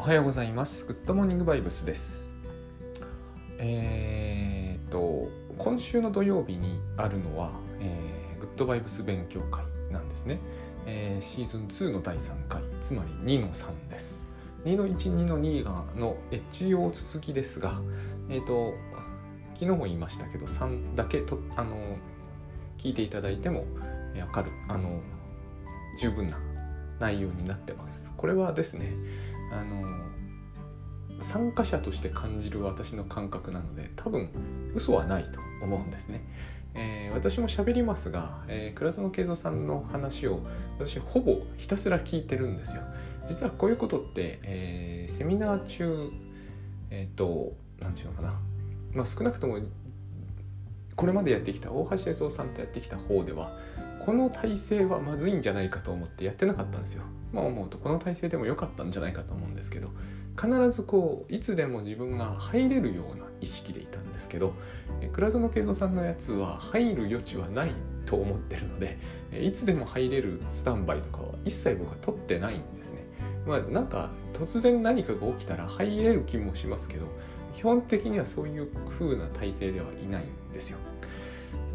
おはようございます。グッドモーニングバイブスです。えー、と、今週の土曜日にあるのは、えー、グッドバイブス勉強会なんですね。えー、シーズン2の第3回、つまり2の3です。2の1、2の2がの一応続きですが、えー、と、昨日も言いましたけど、3だけと、あの、聞いていただいても、わかる、あの、十分な内容になってます。これはですね、あの参加者として感じる私の感覚なので多分嘘はないと思うんですね。えー、私も喋りますが、えー、倉園慶三さんの話を私ほぼひたすら聞いてるんですよ。実はこういうことって、えー、セミナー中えっ、と何て言うのかな、まあ、少なくともこれまでやってきた大橋哲夫さんとやってきた方ではこの体制はまずいんじゃないかと思ってやってなかったんですよ。まあ思うとこの体制でも良かったんじゃないかと思うんですけど必ずこういつでも自分が入れるような意識でいたんですけど倉園慶三さんのやつは入る余地はないと思ってるのでいつでも入れるスタンバイとかは一切僕は取ってないんですね。まあなんか突然何かが起きたら入れる気もしますけど基本的にはそういう風な体制ではいないんですよ。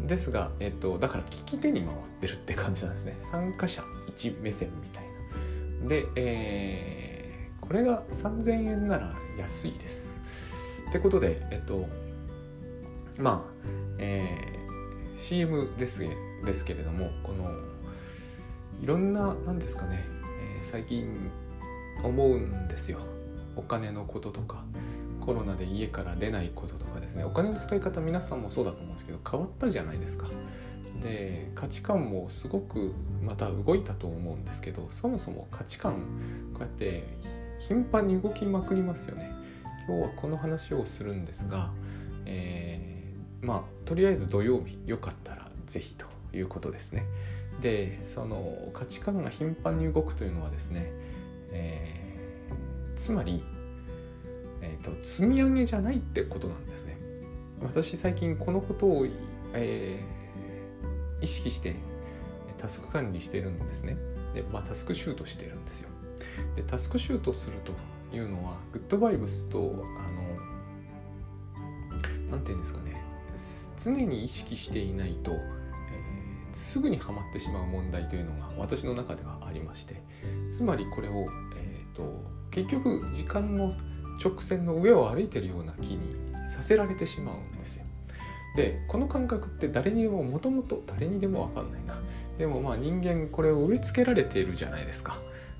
ですが、えっと、だから聞き手に回ってるって感じなんですね。参加者1目線みたいな。で、えー、これが3000円なら安いです。ってことでえっとまあ、えー、CM ですですけれどもこのいろんな何ですかね、えー、最近思うんですよ。お金のこととか。コロナで家から出ないこととかですねお金の使い方皆さんもそうだと思うんですけど変わったじゃないですか。で価値観もすごくまた動いたと思うんですけどそもそも価値観こうやって頻繁に動きまくりますよね。今日はこの話をするんですが、えー、まあとりあえず土曜日よかったら是非ということですね。でその価値観が頻繁に動くというのはですね、えー、つまりえーと、積み上げじゃないってことなんですね。私最近このことを、えー、意識してタスク管理してるんですね。で、まあ、タスクシュートしてるんですよ。で、タスクシュートするというのは、グッドバイブスと、あの、なんていうんですかね、常に意識していないと、えー、すぐにはまってしまう問題というのが私の中ではありまして、つまりこれを、えーと結局時間の直線の上を歩いてるような気にさせられてしまうんですよ。でこの感覚って誰にももともと誰にでも分かんないなでもまあ人間これを植え付けられているじゃないですか。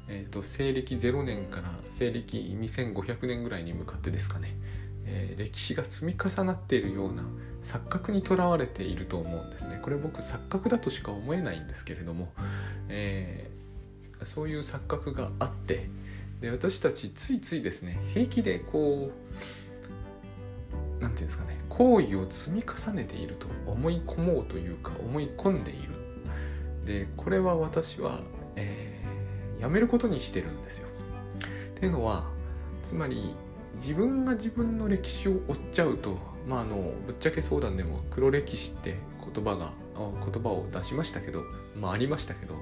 えーと、西暦0年から西暦2500年ぐらいに向かってですかね、えー、歴史が積み重なっているような錯覚にとらわれていると思うんですねこれ僕錯覚だとしか思えないんですけれども、えー、そういう錯覚があってで私たちついついですね平気でこう何て言うんですかね行為を積み重ねていると思い込もうというか思い込んでいるでこれは私は、えー、やめることにしてるんですよ。っていうのはつまり自分が自分の歴史を追っちゃうとまああのぶっちゃけ相談でも黒歴史って言葉が言葉を出しましたけどまあありましたけど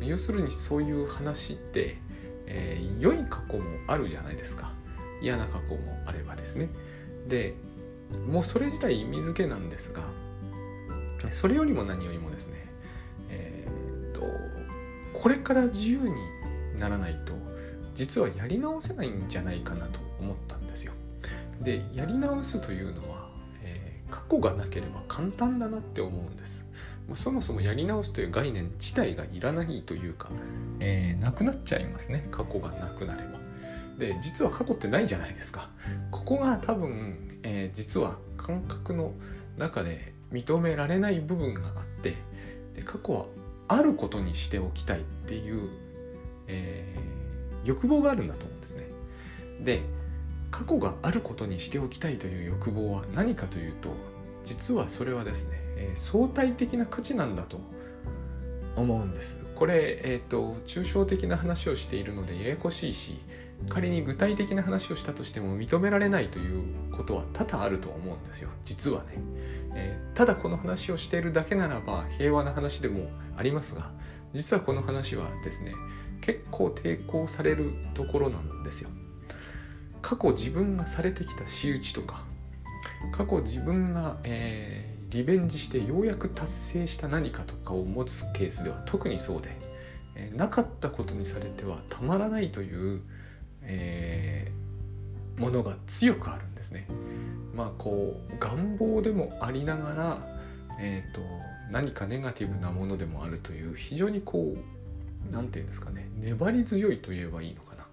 要するにそういう話ってえー、良い過去もあるじゃないですか。嫌な過去もあればですね。でもうそれ自体意味付けなんですがそれよりも何よりもですねえー、っとこれから自由にならないと実はやり直せないんじゃないかなと思ったんですよ。でやり直すというのは、えー、過去がなければ簡単だなって思うんです。そもそもやり直すという概念自体がいらないというか、えー、なくなっちゃいますね過去がなくなれば。で実は過去ってないじゃないですか。ここが多分、えー、実は感覚の中で認められない部分があってで過去はあることにしておきたいっていう、えー、欲望があるんだと思うんですね。で過去があることにしておきたいという欲望は何かというと実はそれはですねえー、相対的な価値なんだと思うんです。これ、えーと、抽象的な話をしているのでややこしいし仮に具体的な話をしたとしても認められないということは多々あると思うんですよ。実はね、えー、ただこの話をしているだけならば平和な話でもありますが実はこの話はですね結構抵抗されるところなんですよ。過去自分がされてきた仕打ちとか過去自分が、えー、リベンジしてようやく達成した何かとかを持つケースでは特にそうで、えー、なかったことにされてはたまらないという、えー、ものが強くあるんですね。まあこう願望でもありながら、えーと、何かネガティブなものでもあるという非常にこう何て言うんですかね粘り強いと言えばいいのかな。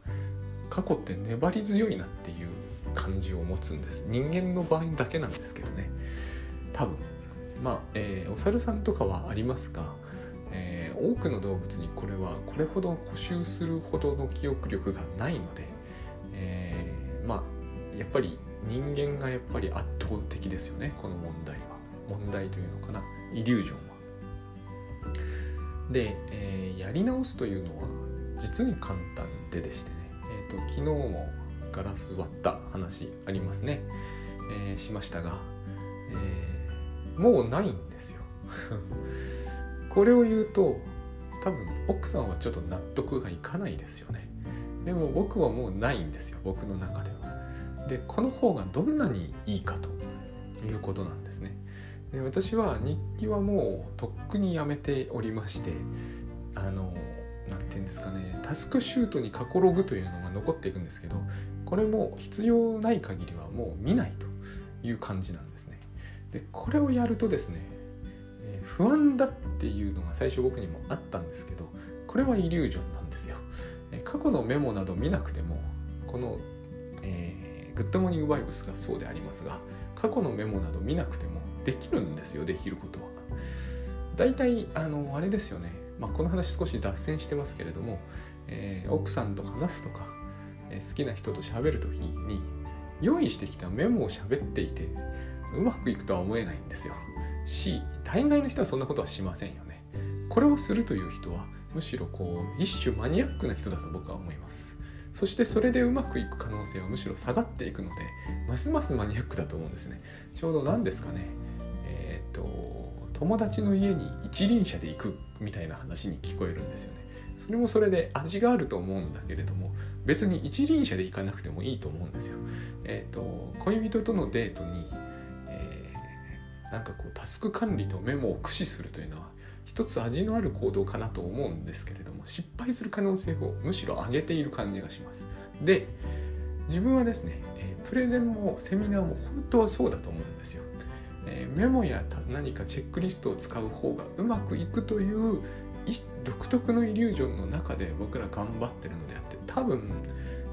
過去って粘り強いなっていう感じを持つんです。人間の場合だけなんですけどね。多分。まあ、えー、お猿さんとかはありますが、えー、多くの動物にこれはこれほど固執するほどの記憶力がないので、えー、まあやっぱり人間がやっぱり圧倒的ですよねこの問題は。問題というのかな。イリュージョンは。で、えー、やり直すというのは実に簡単ででしてね、えーと、昨日もガラス割った話ありますね、えー、しましたが、えー、もうないんですよ。これを言うと多分奥さんはちょっと納得がいかないですよね。でも僕はもうないんですよ僕の中では。でこの方がどんなにいいかということなんですね。で私は日記はもうとっくにやめておりましてあの何て言うんですかねタスクシュートに過去ログというのが残っていくんですけどこれも必要ない限りはもう見ないという感じなんですでこれをやるとですね、えー、不安だっていうのが最初僕にもあったんですけどこれはイリュージョンなんですよ、えー、過去のメモなど見なくてもこの、えー、グッドモーニングバイブスがそうでありますが過去のメモなど見なくてもできるんですよできることは。大体あのあれですよね、まあ、この話少し脱線してますけれども、えー、奥さんと話すとか、えー、好きな人と喋る時に用意してきたメモを喋っていてうまくいくとは思えないんですよ。し大概の人はそんなことはしませんよね。これをするという人はむしろこう一種マニアックな人だと僕は思います。そしてそれでうまくいく可能性はむしろ下がっていくのでますますマニアックだと思うんですね。ちょうど何ですかねえっと友達の家に一輪車で行くみたいな話に聞こえるんですよね。それもそれで味があると思うんだけれども別に一輪車で行かなくてもいいと思うんですよ。えっ、と恋人とのデートに、なんかこうタスク管理とメモを駆使するというのは一つ味のある行動かなと思うんですけれども失敗する可能性をむしろ上げている感じがします。で自分はですね、え、プレゼンもセミナーも本当はそうだと思うんですよ。え、メモや何かチェックリストを使う方がうまくいくという独特のイリュージョンの中で僕ら頑張ってるのであって多分、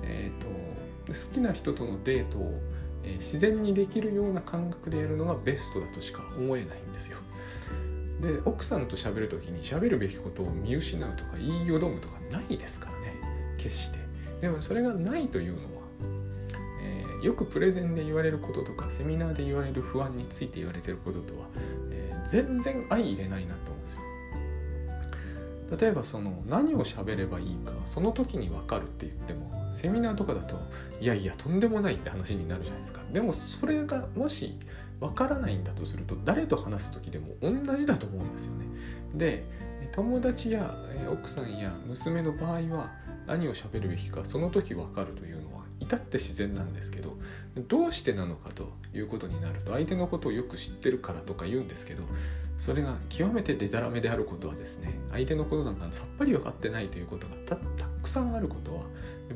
えーと、好きな人とのデートを、えー、自然にできるような感覚でやるのがベストだとしか思えないんですよ。で奥さんと喋る時に喋るべきことを見失うとか言いよどむとかないですからね決して。でもそれがないというのはえよくプレゼンで言われることとかセミナーで言われる不安について言われてることとは、えー、全然相入れないなと。例えばその何を喋ればいいかその時に分かるって言ってもセミナーとかだといやいやとんでもないって話になるじゃないですか。でもそれがもし分からないんだとすると誰と話す時でも同じだと思うんですよね。で友達や奥さんや娘の場合は何を喋るべきかその時分かるというのは至って自然なんですけどどうしてなのかということになると相手のことをよく知ってるからとか言うんですけどそれが極めてデタラメであることはですね相手のことなんかさっぱり分かってないということがたくさんあることは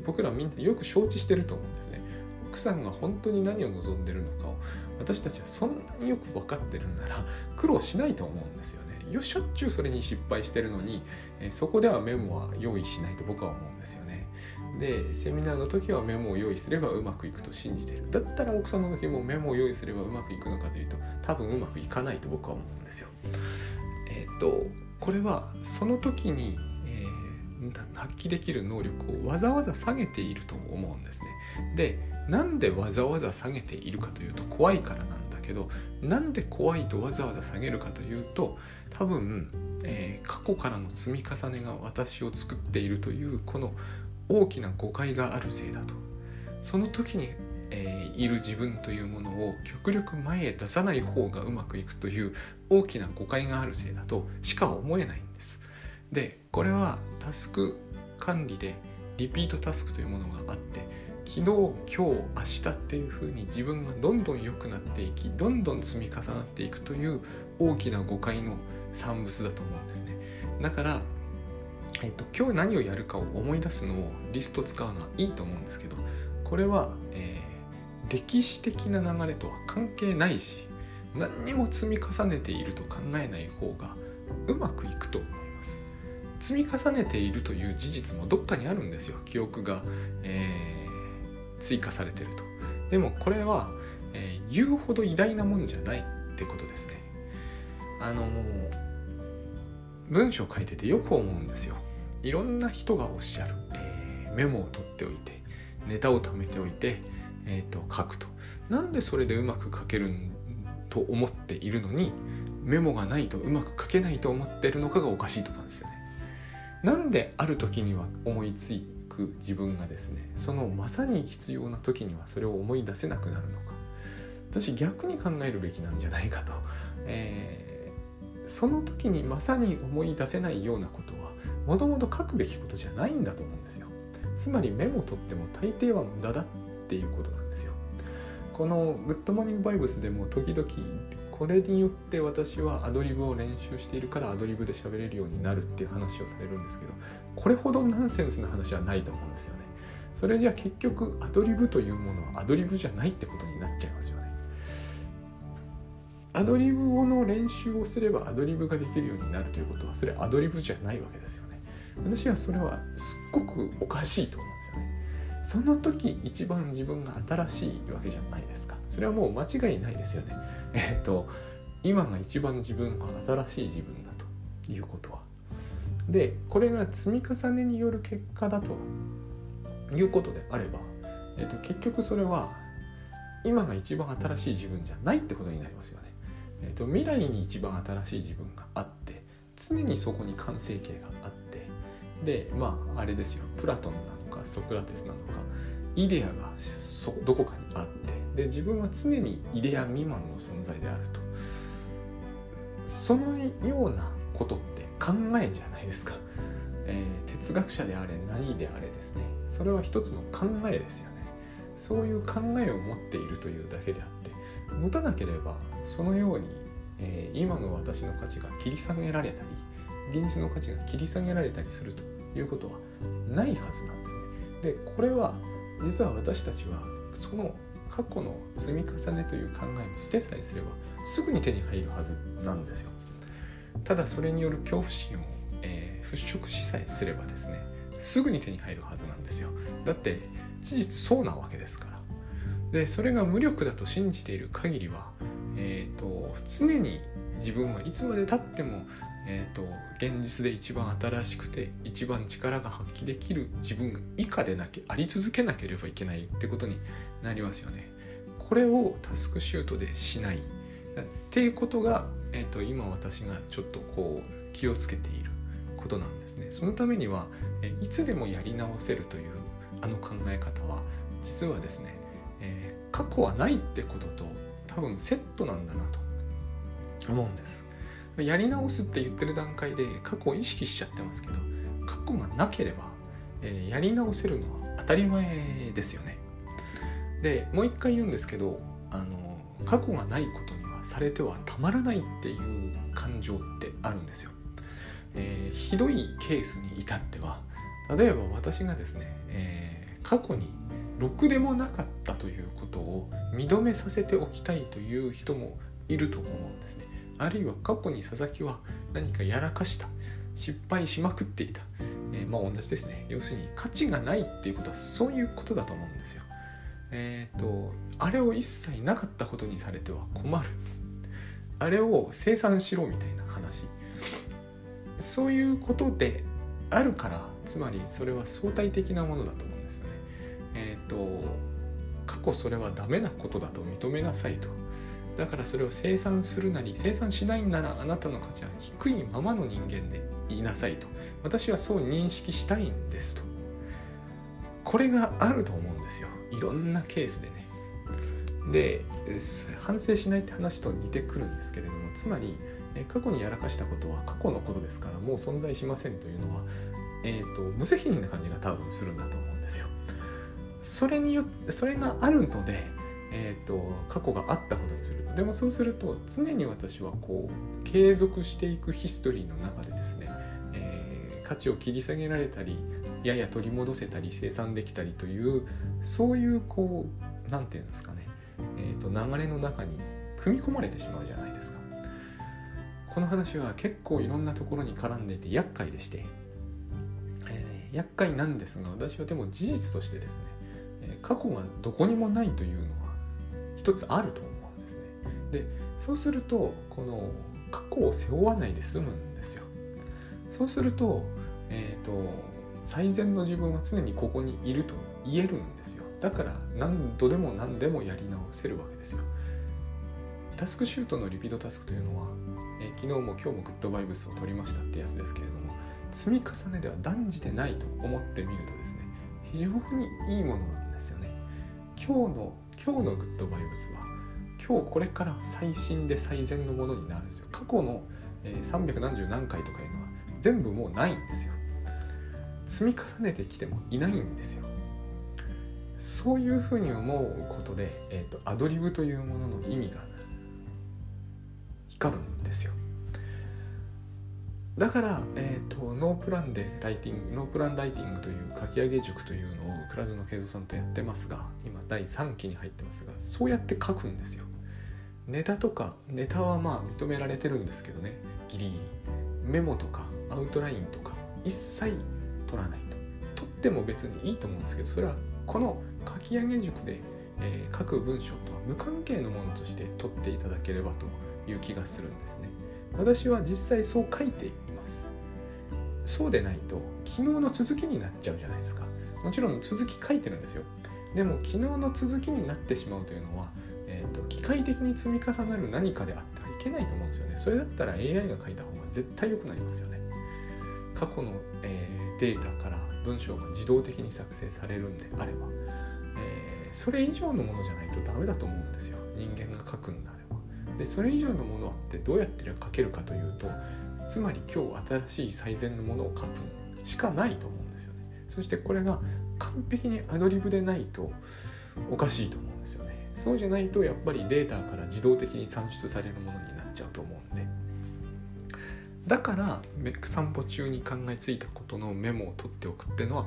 僕らみんなよく承知してると思うんですね。奥さんが本当に何を望んでるのかを私たちはそんなによく分かってるんなら苦労しないと思うんですよね。よしょっちゅうそれに失敗してるのにそこではメモは用意しないと僕は思うんですよね。でセミナーの時はメモを用意すればうまくいくと信じてる。だったら奥さんの時もメモを用意すればうまくいくのかというと多分うまくいかないと僕は思うんですよ。えっ、とこれはその時に、えー、発揮できる能力をわざわざ下げていると思うんですね。でなんでわざわざ下げているかというと怖いからなんだけどなんで怖いとわざわざ下げるかというと多分、えー、過去からの積み重ねが私を作っているというこの大きな誤解があるせいだと。その時に、えー、いる自分というものを極力前へ出さない方がうまくいくという大きな誤解があるせいだとしか思えないんです。でこれはタスク管理でリピートタスクというものがあって昨日今日明日っていう風に自分がどんどん良くなっていきどんどん積み重なっていくという大きな誤解の産物だと思うんですね。だからえっと、今日何をやるかを思い出すのをリスト使うのはいいと思うんですけどこれは、えー、歴史的な流れとは関係ないし何にも積み重ねていると考えない方がうまくいくと思います。積み重ねているという事実もどっかにあるんですよ。記憶が、えー、追加されてると。でもこれは、えー、言うほど偉大なもんじゃないってことですね。あの文章書いててよく思うんですよ。いろんな人がおっしゃる、えー、メモを取っておいてネタを貯めておいて、えーと、書くと。なんでそれでうまく書けると思っているのにメモがないとうまく書けないと思ってるのかがおかしいとなんですよね。なんである時には思いつく自分がですねそのまさに必要な時にはそれを思い出せなくなるのか。私逆に考えるべきなんじゃないかと、えー、その時にまさに思い出せないようなことはもともと書くべきことじゃないんだと思うんですよ。つまりメモを取っても大抵は無駄だっていうことなんですよ。このグッドモーニングバイブスでも時々これによって私はアドリブを練習しているからアドリブで喋れるようになるっていう話をされるんですけどこれほどナンセンスな話はないと思うんですよね。それじゃあ結局アドリブというものはアドリブじゃないってことになっちゃいますよね。アドリブの練習をすればアドリブができるようになるということはそれアドリブじゃないわけですよね。私はそれはすっごくおかしいと思うんですよね。その時一番自分が新しいわけじゃないですか。それはもう間違いないですよね。えっ、と今が一番自分が新しい自分だということは。でこれが積み重ねによる結果だということであれば、えーと、結局それは今が一番新しい自分じゃないってことになりますよね。えーと未来に一番新しい自分があって常にそこに完成形があってでまああれですよ。プラトンなのかソクラテスなのか。イデアがそどこかにあって。で自分は常にイデア未満の存在であると。そのようなことって考えじゃないですか、えー、哲学者であれ何であれですね。それは一つの考えですよね。そういう考えを持っているというだけであって。持たなければそのように、えー、今の私の価値が切り下げられたり現実の価値が切り下げられたりするということはないはずなんですね。でこれは実は私たちはその過去の積み重ねという考えを捨てさえすればすぐに手に入るはずなんですよ。ただそれによる恐怖心を、えー、払拭しさえすればですねすぐに手に入るはずなんですよ。だって事実そうなわけですから。でそれが無力だと信じている限りは、えーと、常に自分はいつまでたっても、えーと、現実で一番新しくて一番力が発揮できる自分以下でなきあり続けなければいけないってことになりますよね。これをタスクシュートでしないっていうことが、えーと、今私がちょっとこう気をつけていることなんですね。そのためには、えいつでもやり直せるというあの考え方は実はですね、えー、過去はないってことと多分セットなんだなと思うんです。やり直すって言ってる段階で過去を意識しちゃってますけど過去がなければ、えー、やり直せるのは当たり前ですよね。でもう一回言うんですけどあの過去がないことにはされてはたまらないっていう感情ってあるんですよ。えー、ひどいケースに至っては例えば私がですね、えー、過去にろくでもなかったということを認めさせておきたいという人もいると思うんですね。あるいは過去に佐々木は何かやらかした失敗しまくっていた、えー、まあ同じですね。要するに価値がないっていうことはそういうことだと思うんですよ。えっ、ー、とあれを一切なかったことにされては困る。あれを生産しろみたいな話。そういうことであるからつまりそれは相対的なものだと思うんですよね。えっ、ー、と過去それはダメなことだと認めなさいと。だからそれを生産するなり生産しないならあなたの価値は低いままの人間でいなさいと。私はそう認識したいんですと。これがあると思うんですよ。いろんなケースでね。で反省しないって話と似てくるんですけれどもつまり過去にやらかしたことは過去のことですからもう存在しませんというのは、えーと、無責任な感じが多分するんだと思うんですよ。それによってそれがあるので、えーと、過去があったことにするでもそうすると常に私はこう継続していくヒストリーの中でですね、えー、価値を切り下げられたりやや取り戻せたり生産できたりというそういうこう何て言うんですかね、えーと、流れの中に組み込まれてしまうじゃないですか。この話は結構いろんなところに絡んでいて厄介でして、えー、厄介なんですが私はでも事実としてですね、過去がどこにもないというのは一つあると思うんですね。でそうするとこの過去を背負わないで済むんですよ。そうすると,、えーと最善の自分は常にここにいると言えるんですよだから何度でも何でもやり直せるわけですよタスクシュートのリピートタスクというのは、えー、昨日も今日もグッドバイブスを取りましたってやつですけれども積み重ねでは断じてないと思ってみるとですね非常にいいものなんですよね今日の今日のグッドバイブスは今日これから最新で最善のものになるんですよ。過去の、え、300何十何回とかいうのは全部もうないんですよ。積み重ねてきてもいないんですよ。そういうふうに思うことで、えーと、アドリブというものの意味が光るんですよ。だから、えーと、ノープランでライティングノープランライティングという書き上げ塾というのを倉園慶三さんとやってますが今第3期に入ってますがそうやって書くんですよ。ネタとかネタはまあ認められてるんですけどね。ギリギリ。メモとかアウトラインとか一切取らないと。取っても別にいいと思うんですけどそれはこの書き上げ塾で、えー、書く文章とは無関係のものとして取っていただければという気がするんですね。私は実際そう書いてそうでないと昨日の続きになっちゃうじゃないですか。もちろん続き書いてるんですよ。でも昨日の続きになってしまうというのは、えーと、機械的に積み重なる何かであってはいけないと思うんですよね。それだったら AI が書いた方が絶対良くなりますよね。過去の、えーデータから文章が自動的に作成されるんであれば、えー、それ以上のものじゃないとダメだと思うんですよ。人間が書くんであれば。でそれ以上のものってどうやって書けるかというとつまり今日新しい最善のものを書くしかないと思うんですよね。そしてこれが完璧にアドリブでないとおかしいと思うんですよね。そうじゃないとやっぱりデータから自動的に算出されるものになっちゃうと思うんで。だから散歩中に考えついたことのメモを取っておくっていうのは、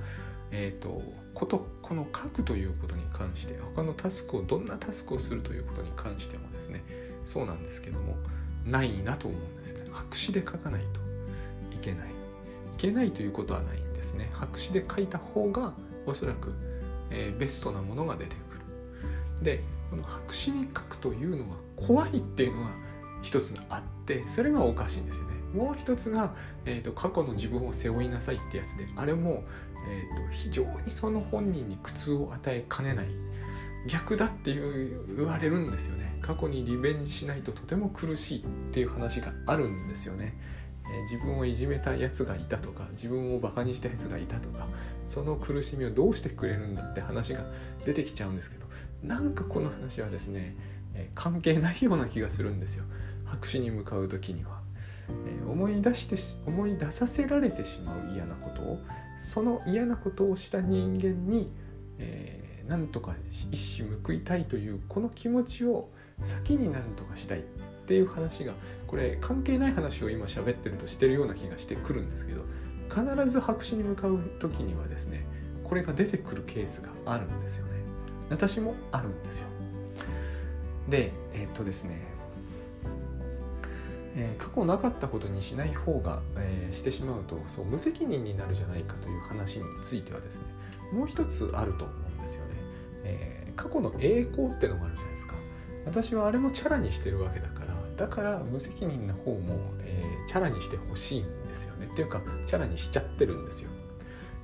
えーと、ことこの書くということに関して他のタスクをどんなタスクをするということに関してもですねそうなんですけどもないなと思うんですね白紙で書かないといけない。いけないということはないんですね。白紙で書いた方がおそらく、えー、ベストなものが出てくる。でこの白紙に書くというのが怖いっていうのが一つあってそれがおかしいんですよね。もう一つが、えーと、過去の自分を背負いなさいってやつであれも、えーと、非常にその本人に苦痛を与えかねない逆だっていう言われるんですよね。過去にリベンジしないととても苦しいっていう話があるんですよね、え、自分をいじめたやつがいたとか自分をバカにしたやつがいたとかその苦しみをどうしてくれるんだって話が出てきちゃうんですけどなんかこの話はですね、え、関係ないような気がするんですよ。白紙に向かう時には。え、思い出して思い出させられてしまう嫌なことをその嫌なことをした人間に、えー、なんとか一矢報いたいというこの気持ちを先に何とかしたいっていう話がこれ関係ない話を今喋ってるとしてるような気がしてくるんですけど必ず白紙に向かう時にはですねこれが出てくるケースがあるんですよ。ね私もあるんですよ。でえ、っとですねえー、過去なかったことにしない方が、えー、してしまうとそう無責任になるじゃないかという話についてはですねもう一つあると思うんですよね、えー、過去の栄光ってのがあるじゃないですか。私はあれもチャラにしてるわけだからだから無責任な方も、えチャラにしてほしいんですよね。っていうかチャラにしちゃってるんですよ、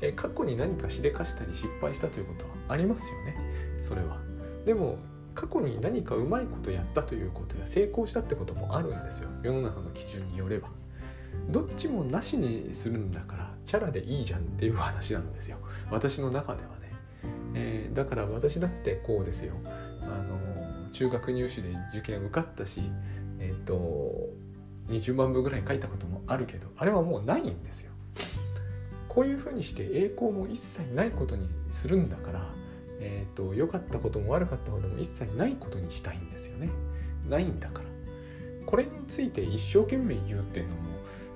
え過去に何かしでかしたり失敗したということはありますよね。それは。でも過去に何かうまいことやったということや成功したってこともあるんですよ。世の中の基準によれば。どっちもなしにするんだからチャラでいいじゃんっていう話なんですよ。私の中ではね、えー、だから私だってこうですよ。あの中学入試で受験受かったしえっ、ー、と20万部ぐらい書いたこともあるけどあれはもうないんですよ。こういうふうにして栄光も一切ないことにするんだからえーと、良かったことも悪かったことも一切ないことにしたいんですよね。ないんだから。これについて一生懸命言うっていうのも、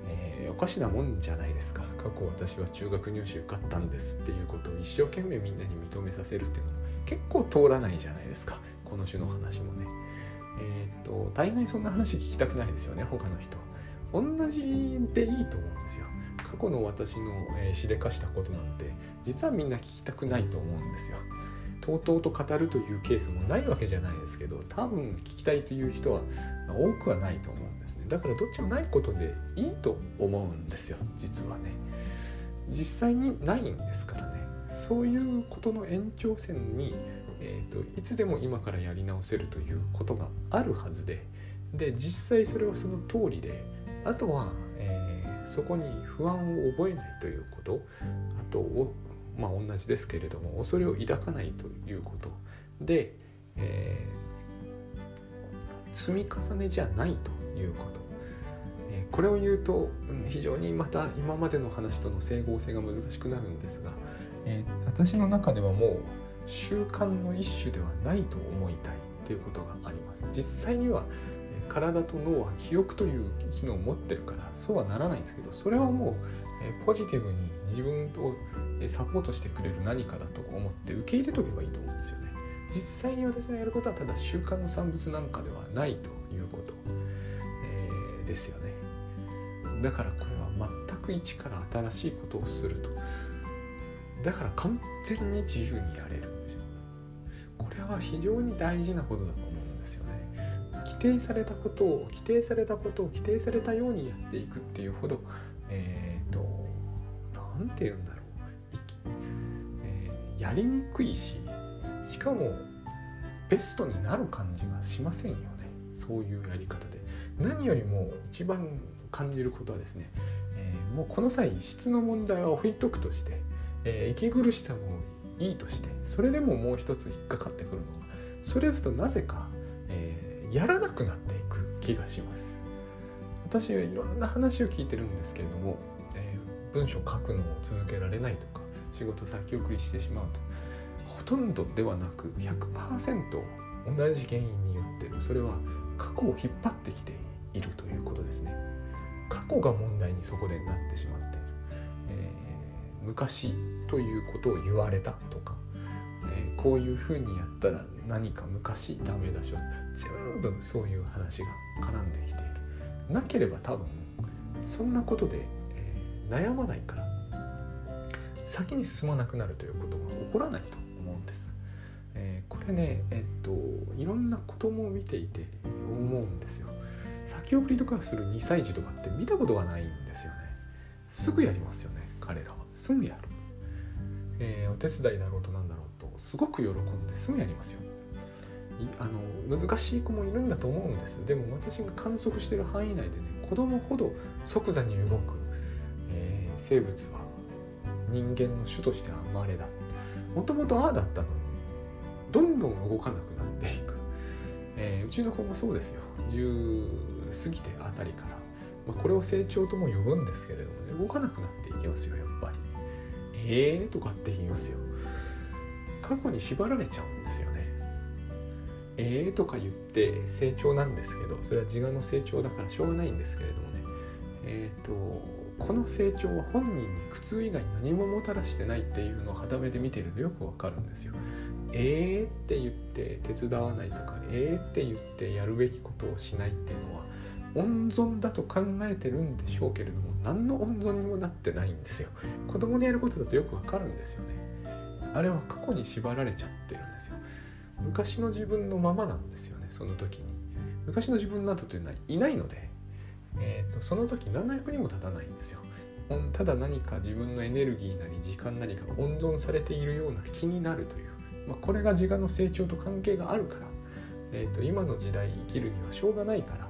えー、おかしなもんじゃないですか。過去私は中学入試受かったんですっていうことを一生懸命みんなに認めさせるっていうのも結構通らないじゃないですか。この種の話もね。えっ、と大概そんな話聞きたくないですよね他の人。同じでいいと思うんですよ。過去の私の、えー、しでかしたことなんて実はみんな聞きたくないと思うんですよ。とうとうと語るというケースもないわけじゃないですけど多分聞きたいという人は多くはないと思うんですね。だからどっちもないことでいいと思うんですよ実はね。実際にないんですからね。そういうことの延長線に、えーと、いつでも今からやり直せるということがあるはずで。で実際それはその通りであとは、えー、そこに不安を覚えないということ。あとまあ同じですけれども恐れを抱かないということ。で、えー、積み重ねじゃないということ、これを言うと非常にまた今までの話との整合性が難しくなるんですが、えー、私の中ではもう習慣の一種ではないと思いたいということがあります。実際には体と脳は記憶という機能を持ってるからそうはならないんですけどそれはもうポジティブに自分をサポートしてくれる何かだと思って受け入れとけばいいと思うんですよね実際に私がやることはただ習慣の産物なんかではないということ、えー、ですよねだからこれは全く一から新しいことをすると。だから完全に自由にやれるこれは非常に大事なことだと思うんですよね。規定されたことを規定されたことを規定されたようにやっていくっていうほどえっ、ー、と何て言うんだろう、えー、やりにくいししかもベストになる感じがしませんよね。そういうやり方で。何よりも一番感じることはですね、えー、もうこの際質の問題は置いとくとして、えー、息苦しさもいいとしてそれでももう一つ引っかかってくるのはそれだとなぜか、えー、やらなくなっていく気がします。私はいろんな話を聞いてるんですけれども、えー、文章書くのを続けられないとか仕事先送りしてしまうとほとんどではなく100%同じ原因によってるそれは過去を引っ張ってきている。いるということですね過去が問題にそこでなってしまっている、えー、昔ということを言われたとか、えー、こういうふうにやったら何か昔ダメだしょ全部そういう話が絡んできているなければ多分そんなことで、えー、悩まないから先に進まなくなるということが起こらないと思うんです。えー、これねえっといろんな子供を見ていて思うんですよ。先送りとかする2歳児とかって見たことがないんですよね。すぐやりますよね彼らは。すぐやる。えー、お手伝いだろうとなんだろうとすごく喜んですぐやりますよ。あの難しい子もいるんだと思うんですでも私が観測してる範囲内でね子供ほど即座に動く、えー、生物は人間の種としては生まれだもともとああだったのにどんどん動かなくなっていく、えー、うちの子もそうですよ過ぎてあたりから、まあ、これを成長とも呼ぶんですけれどもね動かなくなっていきますよやっぱり。ええー、とかって言いますよ。過去に縛られちゃうんですよね。ええー、とか言って成長なんですけどそれは自我の成長だからしょうがないんですけれどもね。えっ、ー、とこの成長は本人に苦痛以外何ももたらしてないっていうのを肌目で見てるとよくわかるんですよ。えーって言って手伝わないとかえーって言ってやるべきことをしないっていうのは温存だと考えてるんでしょうけれども何の温存にもなってないんですよ。子供にやることだとよくわかるんですよね。あれは過去に縛られちゃってるんですよ。昔の自分のままなんですよねその時に昔の自分などというのはいないので、えーと、その時何の役にも立たないんですよただ何か自分のエネルギーなり時間なりが温存されているような気になるという、まあ、これが自我の成長と関係があるから、えーと、今の時代生きるにはしょうがないから、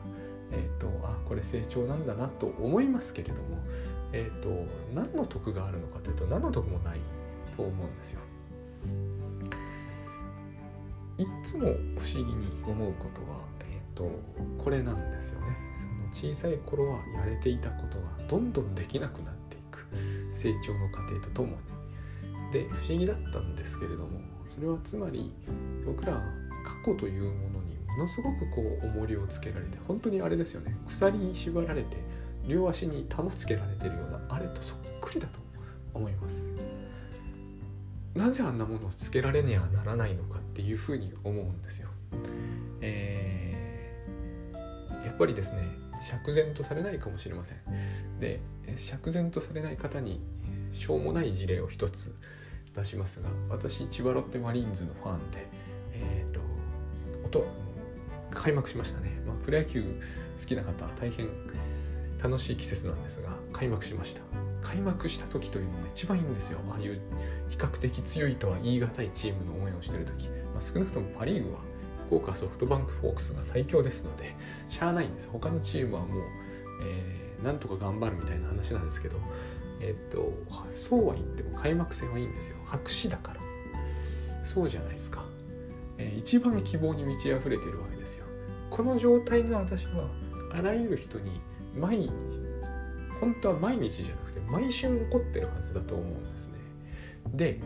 えーと、あこれ成長なんだなと思いますけれども、えー、と何の得があるのかというと何の得もないと思うんですよ。いつも不思議に思うことは、えーと、これなんですよねその小さい頃はやれていたことがどんどんできなくなっていく成長の過程とともにで不思議だったんですけれどもそれはつまり僕らは過去というものにものすごくこう重りをつけられて本当にあれですよね。鎖に縛られて両足に玉つけられてるようなあれとそっくりだと思います。なぜあんなものをつけられねばならないのかっていうふうに思うんですよ、えー、やっぱりですね釈然とされないかもしれません。で釈然とされない方にしょうもない事例を一つ出しますが私千葉ロッテマリーンズのファンでえっ、ー、と音開幕しましたね、まあ、プロ野球好きな方は大変楽しい季節なんですが開幕しました。開幕した時というのが一番いいんですよ。ああいう比較的強いとは言い難いチームの応援をしてる時、まあ、少なくともパ・リーグは福岡ソフトバンクフォークスが最強ですのでしゃあないんです。他のチームはもう、えー、なんとか頑張るみたいな話なんですけどえっとそうは言っても開幕戦はいいんですよ。白紙だから。そうじゃないですか、えー、一番希望に満ち溢れてるわけですよ。この状態が私はあらゆる人に毎本当は毎日じゃなくて毎週起こってるはずだと思うんですね。で、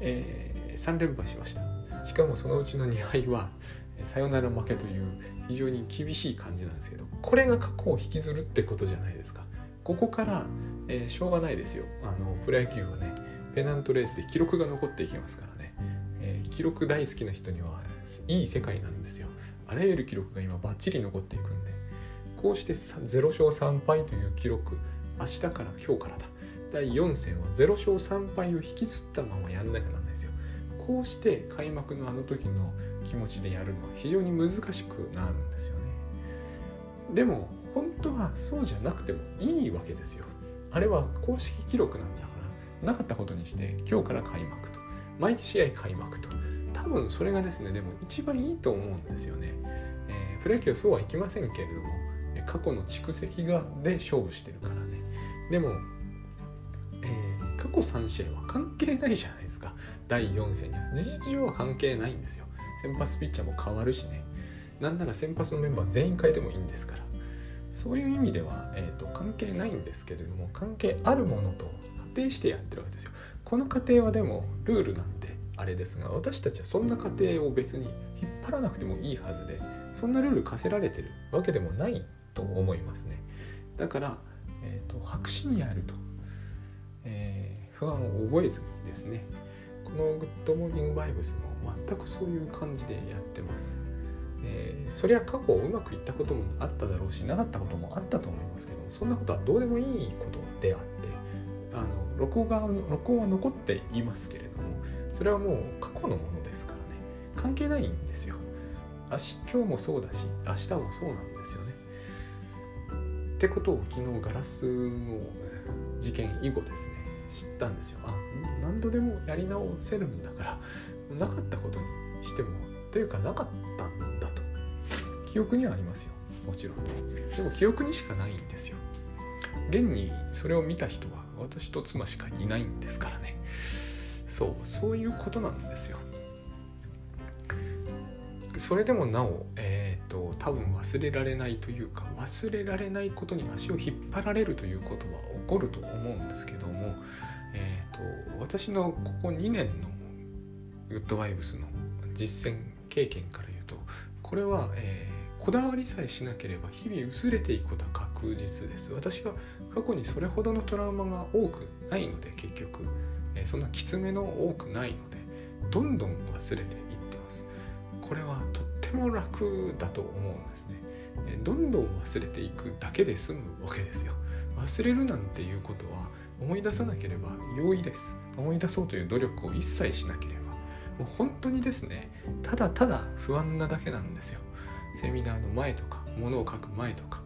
えー、3連敗しました。しかもそのうちの2敗はサヨナラ負けという非常に厳しい感じなんですけどこれが過去を引きずるってことじゃないですか。ここから、えー、しょうがないですよ。あのプロ野球はねペナントレースで記録が残っていきますからね、えー、記録大好きな人にはいい世界なんですよ。あらゆる記録が今バッチリ残っていくんでこうして0勝3敗という記録明日から今日からだ。第4戦は0勝3敗を引きずったままやんなきゃなんないですよ。こうして開幕のあの時の気持ちでやるのは非常に難しくなるんですよね。でも本当はそうじゃなくてもいいわけですよ。あれは公式記録なんだからなかったことにして今日から開幕と。毎試合開幕と。多分それがですねでも一番いいと思うんですよね、えー、プロ野球そうはいきませんけれども過去の蓄積がで勝負してるからね。でも、えー、過去3試合は関係ないじゃないですか。第4戦には。事実上は関係ないんですよ。先発ピッチャーも変わるしね。なんなら先発のメンバー全員変えてもいいんですから。そういう意味では、えーと、関係ないんですけれども関係あるものと仮定してやってるわけですよ。この過程はでもルールなんあれですが私たちはそんな過程を別に引っ張らなくてもいいはずでそんなルール課せられてるわけでもないと思いますね。だから、えーと、白紙にやると、えー、不安を覚えずにですねこのグッドモーニングバイブスも全くそういう感じでやってます、えー、そりゃ過去うまくいったこともあっただろうしなかったこともあったと思いますけどそんなことはどうでもいいことであってあの録音が録音は残っていますけれどもそれはもう過去のものですからね。関係ないんですよ。今日もそうだし明日もそうなんですよね。ってことを昨日ガラスの事件以後ですね知ったんですよ。あ何度でもやり直せるんだからなかったことにしてもというかなかったんだと。記憶にはありますよ。もちろんね。でも記憶にしかないんですよ。現にそれを見た人は私と妻しかいないんですからね。そうそういうことなんですよ。それでもなお、えーと、多分忘れられないというか忘れられないことに足を引っ張られるということは起こると思うんですけども、えーと、私のここ2年のグッドバイブスの実践経験から言うとこれは、えー、こだわりさえしなければ日々薄れていくことは確実です。私は過去にそれほどのトラウマが多くないので結局、え、そんなきつめの多くないのでどんどん忘れていってます。これはとっても楽だと思うんですね。どんどん忘れていくだけで済むわけですよ。忘れるなんていうことは思い出さなければ容易です。思い出そうという努力を一切しなければ。もう本当にですねただただ不安なだけなんですよ。セミナーの前とか物を書く前とか、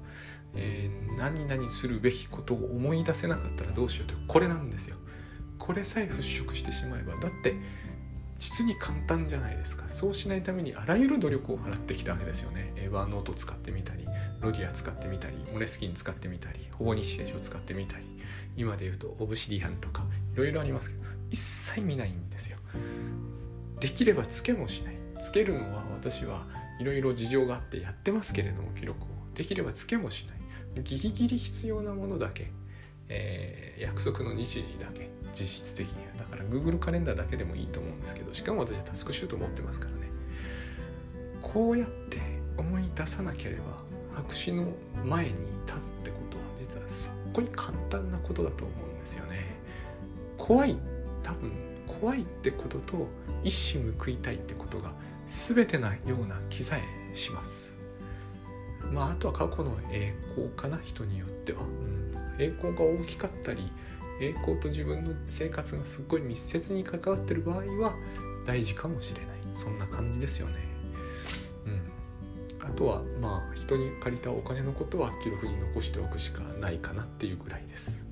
えー、何々するべきことを思い出せなかったらどうしようというこれなんですよ。これさえ払拭してしまえばだって実に簡単じゃないですか。そうしないためにあらゆる努力を払ってきたわけですよね。エヴァーノート使ってみたりロギア使ってみたりモレスキン使ってみたり保護日誌を使ってみたり。今で言うとオブシディアンとかいろいろありますけど一切見ないんですよ。できればつけもしない。つけるのは私はいろいろ事情があってやってますけれども記録を。できればつけもしない。ギリギリ必要なものだけ、えー、約束の日時だけ実質的には。だから Google カレンダーだけでもいいと思うんですけどしかも私はタスクシュート持ってますからね。こうやって思い出さなければ白紙の前に立つってことは実はすっごい簡単なことだと思うんですよね。怖い多分怖いってことと一矢報いたいってことが全てなような気さえします。まああとは過去の栄光かな人によっては、うん、栄光が大きかったり栄光と自分の生活がすっごい密接に関わってる場合は大事かもしれないそんな感じですよね。うん、あとはまあ人に借りたお金のことは記録に残しておくしかないかなっていうぐらいです。